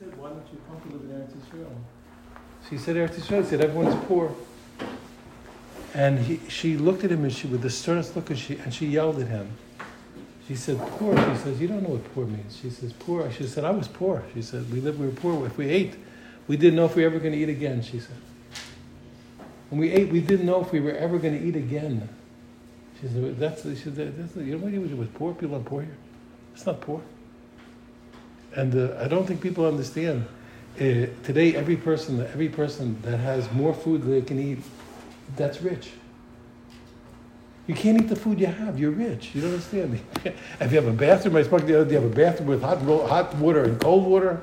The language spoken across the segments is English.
said, why don't you come to live in Eretz Israel? She said, Eretz Israel. Said, everyone's poor. And he, she looked at him and she, with the sternest look, and she, and she yelled at him. She said, poor. She says, you don't know what poor means. She says, poor. She said, I was poor. She said, we lived, we were poor. If we ate, we didn't know if we were ever going to eat again, she said. When we ate, we didn't know if we were ever going to eat again. She said, that's, she said, that's, you know what you do with poor? People are poor here. It's not poor. And I don't think people understand. Uh, today, every person, every person that has more food than they can eat, that's rich. You can't eat the food you have. You're rich. You don't understand. Me. if you have a bathroom, I spoke the other day, you have a bathroom with hot, hot water and cold water.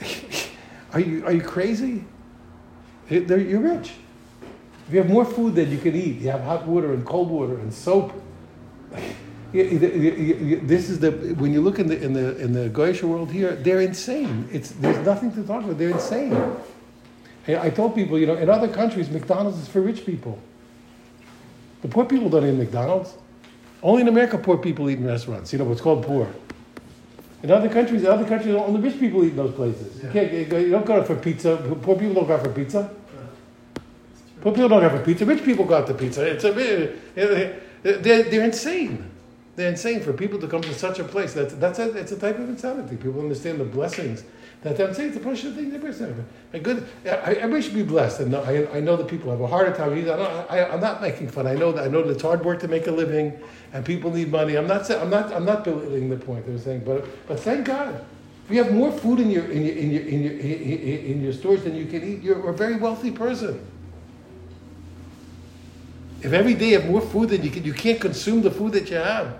are, you, are you crazy? You're rich. If you have more food than you can eat, you have hot water and cold water and soap. This is the when you look in the in the in the Goyish world here, they're insane. It's there's nothing to talk about. They're insane. I told people, you know, in other countries, McDonald's is for rich people. The poor people don't eat McDonald's. Only in America, poor people eat in restaurants. You know what's called poor. In other countries, in other countries, only rich people eat in those places. Yeah. You, can't, you don't go out for pizza. Poor people don't go out for pizza. Poor people don't go out for pizza. Rich people go out to pizza. It's a, eh, eh, eh, they're, they're insane. They're insane for people to come to such a place. That's, that's a, it's a type of insanity. People understand the blessings that I'm saying it's a punishment thing. A good, everybody should be blessed. And I, I know that people have a harder time. I, am not making fun. I know that I know that it's hard work to make a living, and people need money. I'm not I'm not I'm not belittling the point they're saying, but but thank God, if you have more food in your in your in your in your in your stores than you can eat, you're a very wealthy person. If every day you have more food than you can, you can't consume the food that you have.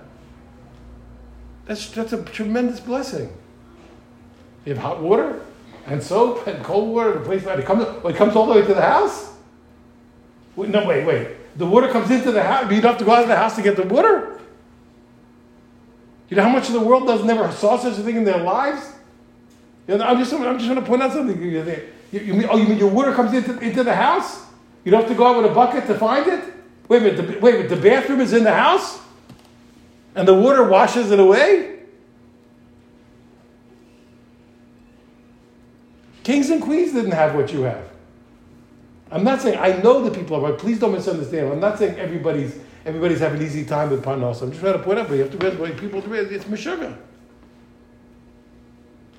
That's that's a tremendous blessing. You have hot water and soap and cold water. The place where it comes, well, it comes all the way to the house. Wait, no, wait, wait. The water comes into the house. You don't have to go out of the house to get the water. You know how much of the world does never saw such a thing in their lives? You know, I'm just, I'm just trying to point out something. You, you, mean, oh, you mean your water comes into, into the house? You don't have to go out with a bucket to find it? Wait a minute, the, wait a minute, the bathroom is in the house? And the water washes it away? Kings and queens didn't have what you have. I'm not saying I know the people are, but please don't misunderstand. I'm not saying everybody's everybody's having an easy time with panos. I'm just trying to point out, but you have to realize people realize it's meshuggah.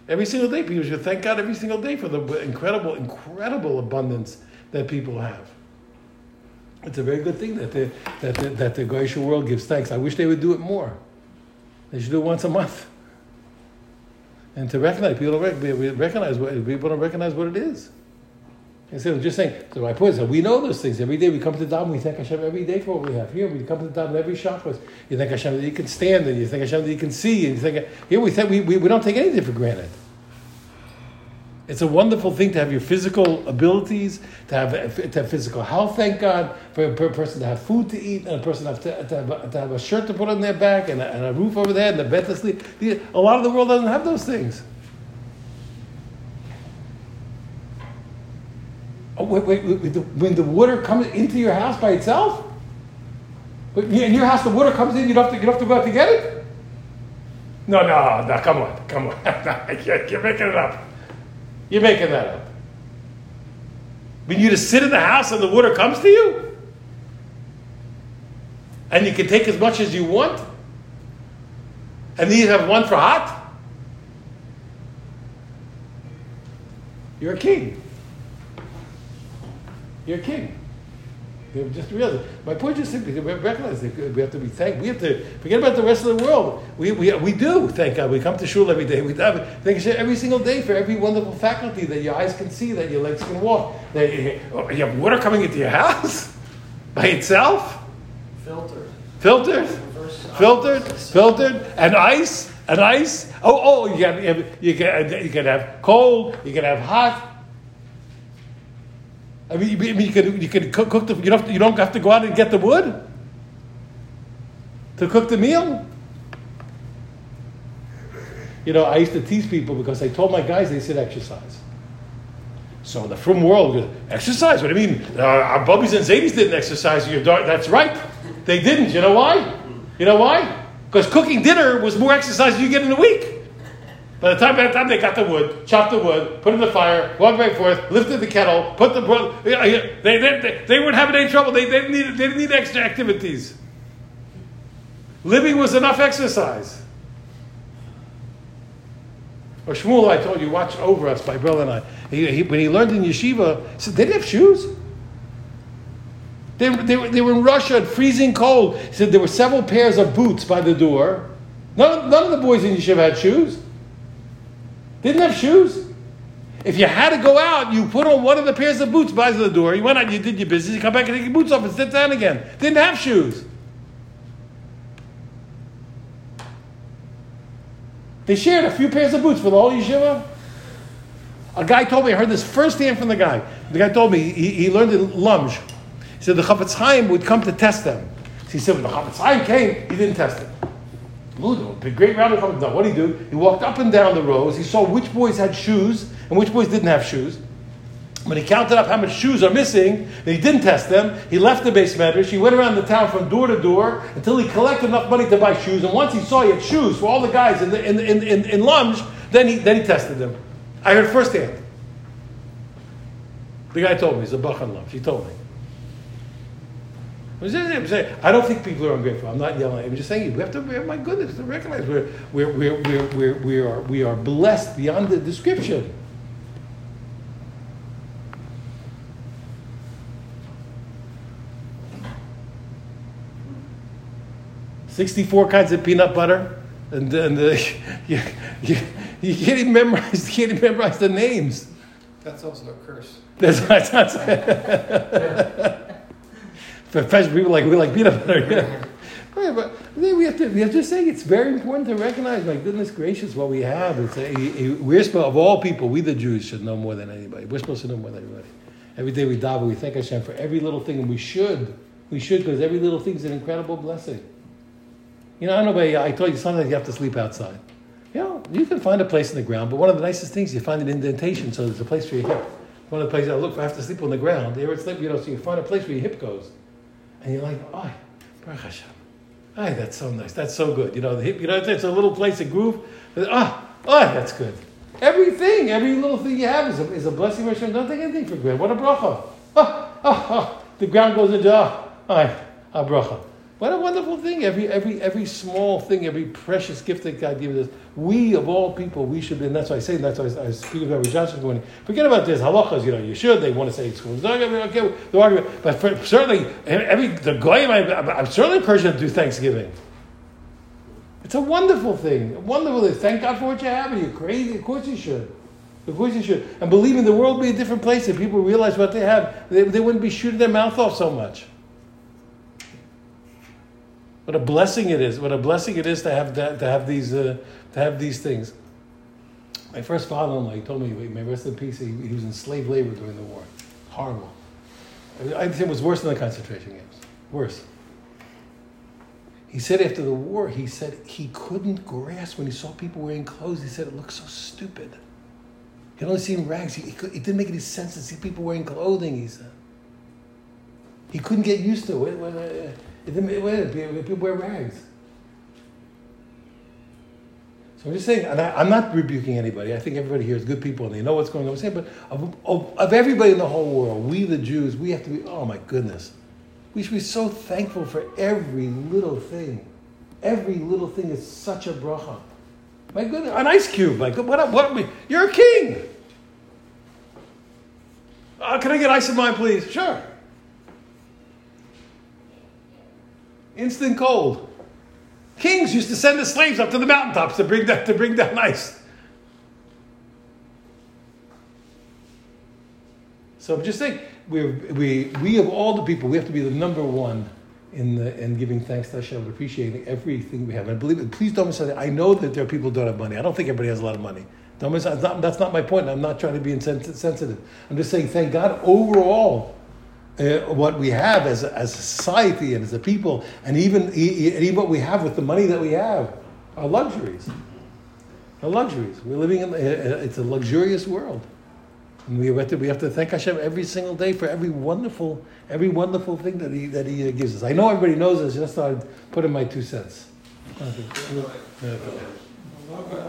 Every single day, people should thank God every single day for the incredible, incredible abundance that people have. It's a very good thing that the that the, that the Goyish world gives thanks. I wish they would do it more. They should do it once a month and to recognize people don't recognize what people don't recognize what it is. Instead of just saying, so my point is that we know those things. Every day we come to Dam, we thank Hashem every day for what we have. Here we come to Dam every chakras. You thank Hashem that you can stand, and you thank Hashem that you can see, and you think here we think we, we, we don't take anything for granted. It's a wonderful thing to have your physical abilities, to have, to have physical health, thank God, for a person to have food to eat, and a person to have, to, to have, a, to have a shirt to put on their back, and a, and a roof over their head, and a bed to sleep. A lot of the world doesn't have those things. Oh, wait, wait, wait, when the water comes into your house by itself? In your house, the water comes in, you don't have to, you don't have to go out to get it? No, no, no, come on, come on. You're making it up. You're making that up. When you just sit in the house and the water comes to you? And you can take as much as you want? And then you have one for hot? You're a king. You're a king. You just realize it. My point is simply to recognize that we have to be thankful. We have to forget about the rest of the world. We, we, we do, thank God. We come to shul every day. We have, thank God every single day for every wonderful faculty that your eyes can see, that your legs can walk. That you, oh, you have water coming into your house by itself. Filtered. Filtered. Filtered. Filtered. And ice. And ice. Oh, oh, you can, you can, you can have cold. You can have hot. I mean, you, you can you can cook, cook the you don't to, you don't have to go out and get the wood to cook the meal. You know, I used to tease people because I told my guys they said exercise. So the frum world exercise. What do you mean? Uh, our bubbies and zadies didn't exercise. Your daughter, that's right, they didn't. You know why? You know why? Because cooking dinner was more exercise than you get in a week. By the time, by the time they got the wood, chopped the wood, put in the fire, walked back forth, lifted the kettle, put the they they, they, they weren't having any trouble. They, they, didn't need, they didn't need extra activities. Living was enough exercise. Or Shmuel, I told you, watched over us, my brother and I. He, he, when he learned in yeshiva, he said, they didn't have shoes. They, they, were, they were in Russia, freezing cold. He said there were several pairs of boots by the door. None none of the boys in yeshiva had shoes. Didn't have shoes. If you had to go out, you put on one of the pairs of boots by the door. You went out, you did your business, you come back and take your boots off and sit down again. Didn't have shoes. They shared a few pairs of boots for the whole yeshiva. A guy told me, I heard this firsthand from the guy. The guy told me he, he learned in Lumj. He said the Chafetz Chaim would come to test them. He said when the Chafetz Chaim came, he didn't test it. The great rabbi comes down. What did he do? He walked up and down the rows. He saw which boys had shoes and which boys didn't have shoes. When he counted up how much shoes are missing, and he didn't test them, he left the beis medrash. He went around the town from door to door until he collected enough money to buy shoes. And once he saw he had shoes for all the guys in, the, in, in, in, in then he, then he tested them. I heard firsthand. The guy told me, he's a Bach Lumj. He told me. I don't think people are ungrateful. I'm not yelling. I'm just saying we have to. My goodness, to recognize we're we're we're we're, we're we are we are blessed beyond the description. Sixty-four kinds of peanut butter, and and uh, you, you, you can't even memorize. You can't even memorize the names. That's also a curse. That's, that's professional people like we like peanut butter. Yeah. Right, but we have to we have to say it's very important to recognize. My goodness gracious, what we have. It's a, a, we're supposed of all people, we the Jews should know more than anybody. We're supposed to know more than everybody. Every day we daven, we thank Hashem for every little thing, and we should. We should because every little thing is an incredible blessing. You know, I don't know. I told you sometimes you have to sleep outside. You know, you can find a place in the ground, but one of the nicest things you find an indentation, so there's a place for your hip. One of the places I look for, I have to sleep on the ground. You ever sleep, you know, so you find a place where your hip goes. And you're like, oh, Baruch Hashem. Ay, that's so nice. That's so good. You know, the you know, it's a little place, a groove. Ah, oh, that's good. Everything, every little thing you have is a, is a blessing. Hashem. Don't take anything for granted. What a bracha. Ah, ah, ah. The ground goes into, ah, ay, a bracha. What a wonderful thing. Every, every, every small thing, every precious gift that God gives us. We, of all people, we should be, and that's why I say, that's why I, I speak about Joshua morning. Forget about this halachas, you know, you should, they want to say it's cool. Okay, the argument. But for, certainly, every, the goyim, I, I'm certainly encouraging to do Thanksgiving. It's a wonderful thing. A wonderful thing. Thank God for what you have, and you're crazy. Of course you should. Of course you should. And believe me, the world would be a different place if people realized what they have. They, they wouldn't be shooting their mouth off so much. What a blessing it is! What a blessing it is to have that, to have these uh, to have these things. My first father-in-law, he told me, may rest in peace. He, he was in slave labor during the war. Horrible. I think it was worse than the concentration camps. Worse. He said after the war, he said he couldn't grasp when he saw people wearing clothes. He said it looked so stupid. He had only seen rags. He, he, could, it didn't make any sense to see people wearing clothing. He said he couldn't get used to it. Uh, People wear rags. So I'm just saying, and I, am not rebuking anybody. I think everybody here is good people and they know what's going on. Saying, but of, of, of, everybody in the whole world, we the Jews, we have to be, oh my goodness. We should be so thankful for every little thing. Every little thing is such a bracha. My goodness, an ice cube. My good, what, what, you're a king. Uh, can I get ice in mine, please? Sure. Instant cold. Kings used to send the slaves up to the mountaintops to bring that to bring down ice. So just saying, we we we of all the people, we have to be the number one in the, in giving thanks to Hashem, and appreciating everything we have. And believe it, please don't misunderstand. I know that there are people who don't have money. I don't think everybody has a lot of money. Don't not, that's not my point. I'm not trying to be insensitive. I'm just saying, thank God overall uh, what we have as a, as a society and as a people, and even, even what we have with the money that we have, are luxuries. Are luxuries. We're living in, uh, uh, it's a luxurious world. And we have, to, we have to thank Hashem every single day for every wonderful, every wonderful thing that He, that he gives us. I know everybody knows this, just thought I'd put in my two cents. Okay.